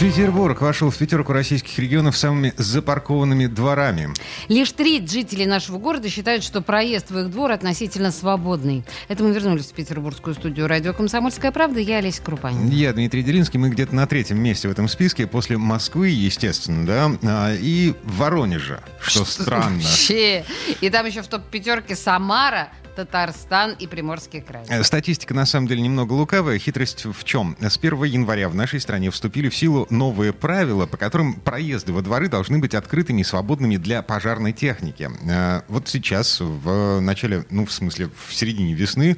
Петербург вошел в пятерку российских регионов самыми запаркованными дворами. Лишь треть жителей нашего города считают, что проезд в их двор относительно свободный. Это мы вернулись в петербургскую студию радио «Комсомольская правда». Я Олеся Крупанин. Я Дмитрий Делинский. Мы где-то на третьем месте в этом списке, после Москвы, естественно, да, а, и Воронежа, что, что странно. Вообще. И там еще в топ-пятерке Самара, Татарстан и Приморский край. Э, статистика на самом деле немного лукавая. Хитрость в чем? С 1 января в нашей стране вступили в силу новые правила, по которым проезды во дворы должны быть открытыми и свободными для пожарной техники. Э, вот сейчас, в начале, ну, в смысле, в середине весны,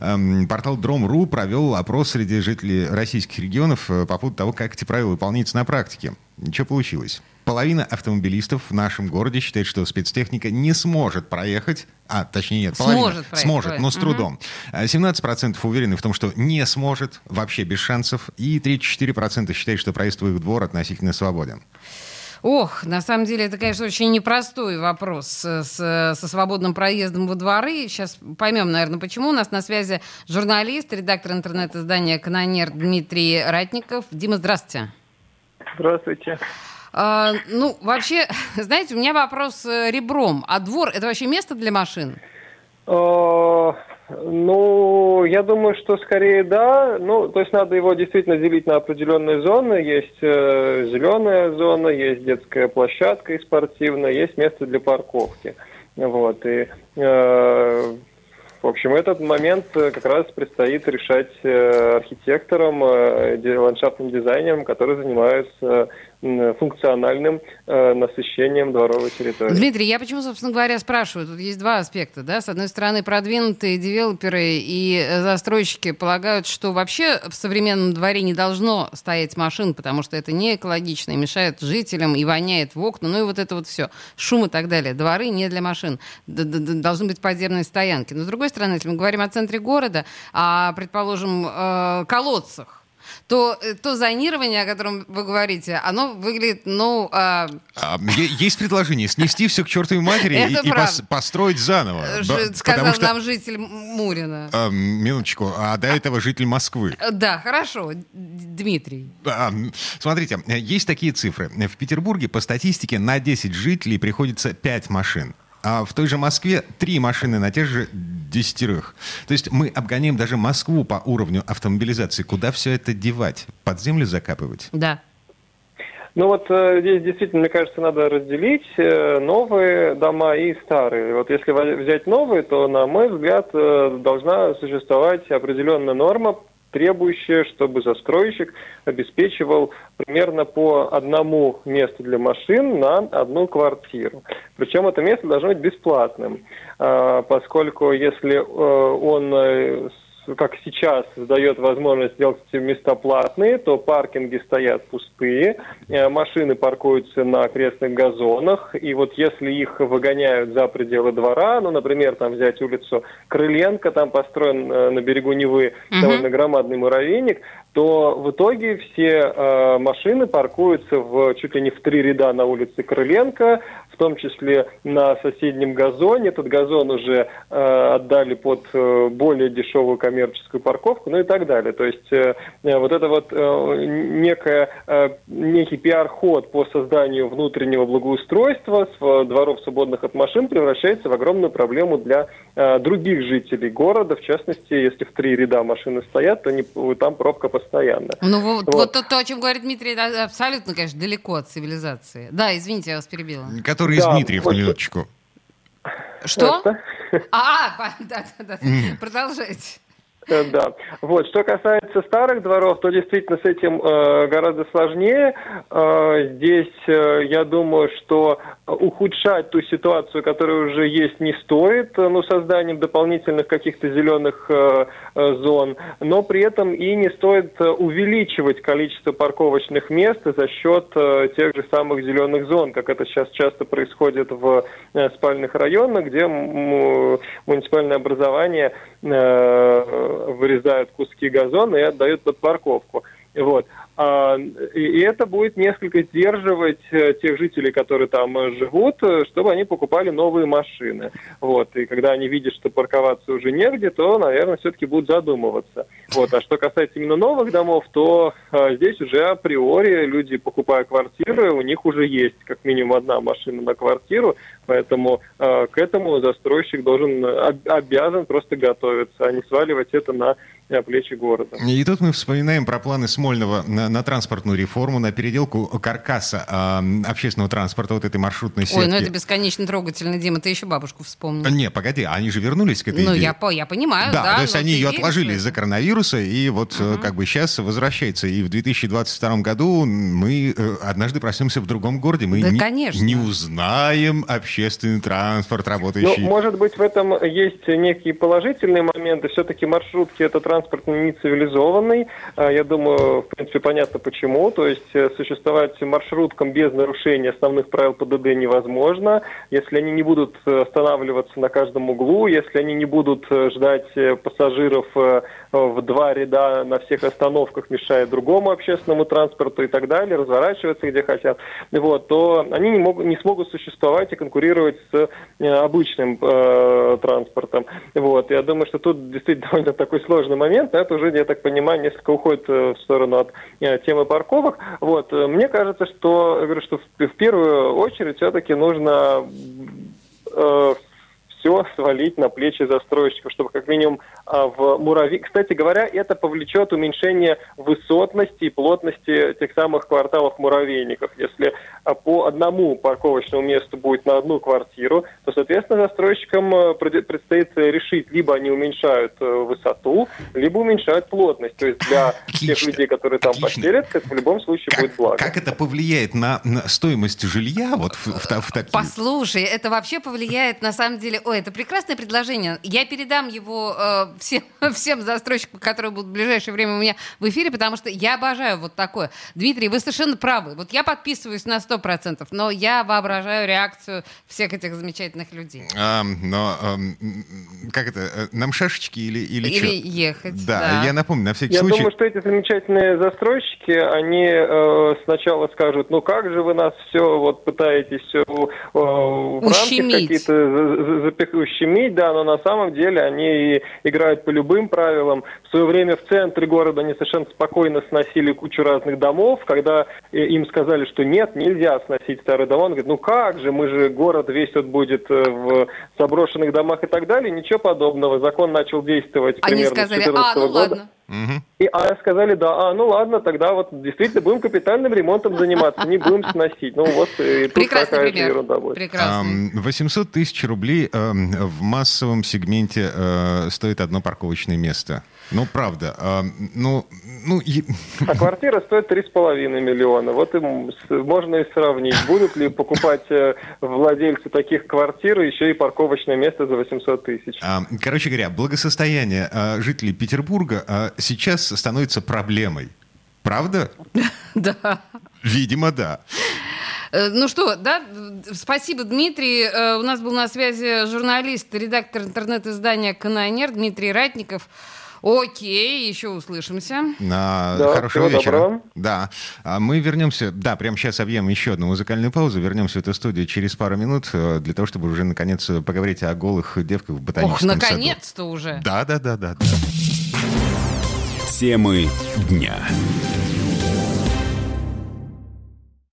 эм, портал Дром.ру провел опрос среди жителей российских регионов э, по поводу того, как эти правила выполняются на практике. Ничего получилось. Половина автомобилистов в нашем городе считает, что спецтехника не сможет проехать, а точнее нет, половина сможет, проехать, сможет но с трудом. Угу. 17% уверены в том, что не сможет, вообще без шансов, и 34% считают, что проезд в их двор относительно свободен. Ох, на самом деле это, конечно, очень непростой вопрос с, со свободным проездом во дворы. Сейчас поймем, наверное, почему. У нас на связи журналист, редактор интернет-издания «Канонер» Дмитрий Ратников. Дима, здравствуйте. Здравствуйте. А, ну, вообще, знаете, у меня вопрос э, ребром. А двор – это вообще место для машин? А, ну, я думаю, что скорее да. Ну, то есть надо его действительно делить на определенные зоны. Есть э, зеленая зона, есть детская площадка и спортивная, есть место для парковки. Вот. И э, в общем, этот момент э, как раз предстоит решать э, архитекторам, э, ландшафтным дизайнерам, которые занимаются функциональным насыщением дворовой территории. Дмитрий, я почему, собственно говоря, спрашиваю? Тут есть два аспекта. Да? С одной стороны, продвинутые девелоперы и застройщики полагают, что вообще в современном дворе не должно стоять машин, потому что это не экологично и мешает жителям, и воняет в окна, ну и вот это вот все. Шум и так далее. Дворы не для машин. Должны быть подземные стоянки. Но с другой стороны, если мы говорим о центре города, о, предположим, э, колодцах, то э, то зонирование, о котором вы говорите, оно выглядит, ну... А... А, есть предложение снести все к чертовой матери и, и пос, построить заново. Э, Ж, сказал что... нам житель Мурина. А, минуточку, а до этого житель Москвы. Да, хорошо, Дмитрий. А, смотрите, есть такие цифры. В Петербурге по статистике на 10 жителей приходится 5 машин. А в той же Москве три машины на тех же десятерых. То есть мы обгоняем даже Москву по уровню автомобилизации. Куда все это девать? Под землю закапывать? Да. Ну вот э, здесь действительно, мне кажется, надо разделить э, новые дома и старые. Вот если взять новые, то, на мой взгляд, э, должна существовать определенная норма требующее, чтобы застройщик обеспечивал примерно по одному месту для машин на одну квартиру. Причем это место должно быть бесплатным, а, поскольку если э, он э, как сейчас, дает возможность сделать эти места платные, то паркинги стоят пустые, э, машины паркуются на окрестных газонах, и вот если их выгоняют за пределы двора, ну, например, там взять улицу Крыленко, там построен э, на берегу Невы угу. довольно громадный муравейник, то в итоге все э, машины паркуются в чуть ли не в три ряда на улице Крыленко, в том числе на соседнем газоне. Этот газон уже э, отдали под э, более дешевую коммерческую парковку, ну и так далее. То есть э, вот это вот э, некая, э, некий пиар-ход по созданию внутреннего благоустройства с э, дворов свободных от машин превращается в огромную проблему для э, других жителей города. В частности, если в три ряда машины стоят, то не, там пробка по постоянно. Ну вот, вот. вот то, то, о чем говорит Дмитрий, абсолютно, конечно, далеко от цивилизации. Да, извините, я вас перебила. Который да, из Дмитриев, вот, минуточку. Что? А, да, да, да. Продолжайте. Э, да. Вот. Что касается старых дворов, то действительно с этим э, гораздо сложнее. Э, здесь э, я думаю, что ухудшать ту ситуацию, которая уже есть, не стоит, э, ну, созданием дополнительных каких-то зеленых э, э, зон, но при этом и не стоит увеличивать количество парковочных мест за счет э, тех же самых зеленых зон, как это сейчас часто происходит в э, спальных районах, где муниципальное образование э, вырезают куски газона и отдают под парковку. Вот. А, и это будет несколько сдерживать э, тех жителей, которые там э, живут, э, чтобы они покупали новые машины. Вот. И когда они видят, что парковаться уже негде, то, наверное, все-таки будут задумываться. Вот. А что касается именно новых домов, то здесь уже априори люди, покупая квартиры, у них уже есть как минимум одна машина на квартиру, поэтому к этому застройщик должен, обязан просто готовиться, а не сваливать это на плечи города. И тут мы вспоминаем про планы Смольного на, на транспортную реформу, на переделку каркаса э, общественного транспорта, вот этой маршрутной сетки. Ой, ну это бесконечно трогательно, Дима, ты еще бабушку вспомнил. Не, погоди, они же вернулись к этой Ну, идее. я, я понимаю, да. Да, то есть они ее веришь, отложили из-за коронавируса, и вот угу. как бы сейчас возвращается. И в 2022 году мы э, однажды проснемся в другом городе, мы да, не, конечно. не узнаем общественный транспорт работающий. Ну, может быть, в этом есть некие положительные моменты. Все-таки маршрутки это транспорт транспорт не цивилизованный. А, я думаю, в принципе, понятно почему. То есть э, существовать маршруткам без нарушения основных правил ПДД невозможно. Если они не будут э, останавливаться на каждом углу, если они не будут э, ждать пассажиров в два ряда на всех остановках, мешая другому общественному транспорту и так далее, разворачиваться где хотят, вот, то они не, могут, не смогут существовать и конкурировать с обычным э, транспортом. Вот. Я думаю, что тут действительно довольно такой сложный момент, это уже, я так понимаю, несколько уходит э, в сторону от э, темы парковок. Вот. Э, мне кажется, что, говорю, что в, первую очередь все-таки нужно все свалить на плечи застройщиков, чтобы как минимум а, в Мурави... Кстати говоря, это повлечет уменьшение высотности и плотности тех самых кварталов муравейников. Если а, по одному парковочному месту будет на одну квартиру, то, соответственно, застройщикам а, предстоит решить, либо они уменьшают э, высоту, либо уменьшают плотность. То есть для Отлично. тех людей, которые там Отлично. поселятся, это в любом случае как, будет благо. Как это повлияет на, на стоимость жилья вот в, в, в такие... Послушай, это вообще повлияет на самом деле... Ой, это прекрасное предложение. Я передам его э, всем, всем застройщикам, которые будут в ближайшее время у меня в эфире, потому что я обожаю вот такое. Дмитрий, вы совершенно правы. Вот я подписываюсь на 100%, но я воображаю реакцию всех этих замечательных людей. А, но а, как это? Э, нам шашечки или или Или что? ехать, да, да. Я напомню, на всякий я случай... Я думаю, что эти замечательные застройщики, они э, сначала скажут, ну как же вы нас все вот пытаетесь все э, в рамки какие-то tik ущемить, да, но на самом деле они играют по любым правилам. В свое время в центре города они совершенно спокойно сносили кучу разных домов, когда им сказали, что нет, нельзя сносить старые дома, он говорит, ну как же, мы же город весь вот будет э, в заброшенных домах и так далее, ничего подобного. Закон начал действовать они примерно сказали, с 2014 а, ну года. Ладно. Угу. И а сказали, да, а, ну ладно, тогда вот действительно будем капитальным ремонтом заниматься, не будем сносить. Ну вот и тут Прекрасный такая пример. ерунда будет. Прекрасный. 800 тысяч рублей э, в массовом сегменте э, стоит одно парковочное место. Ну, правда. А, ну, ну, и... А квартира стоит 3,5 миллиона. Вот и можно и сравнить. Будут ли покупать э, владельцы таких квартир еще и парковочное место за 800 тысяч? А, короче говоря, благосостояние а, жителей Петербурга сейчас становится проблемой. Правда? Да. Видимо, да. Э, ну что, да, спасибо, Дмитрий. Э, у нас был на связи журналист, редактор интернет-издания «Канонер» Дмитрий Ратников. Окей, еще услышимся. А, да, хорошего вечера. Доброго. Да. А мы вернемся, да, прямо сейчас объем еще одну музыкальную паузу. Вернемся в эту студию через пару минут э, для того, чтобы уже наконец поговорить о голых девках в ботаническом Ох, наконец-то уже. Да, да, да, да. Темы дня.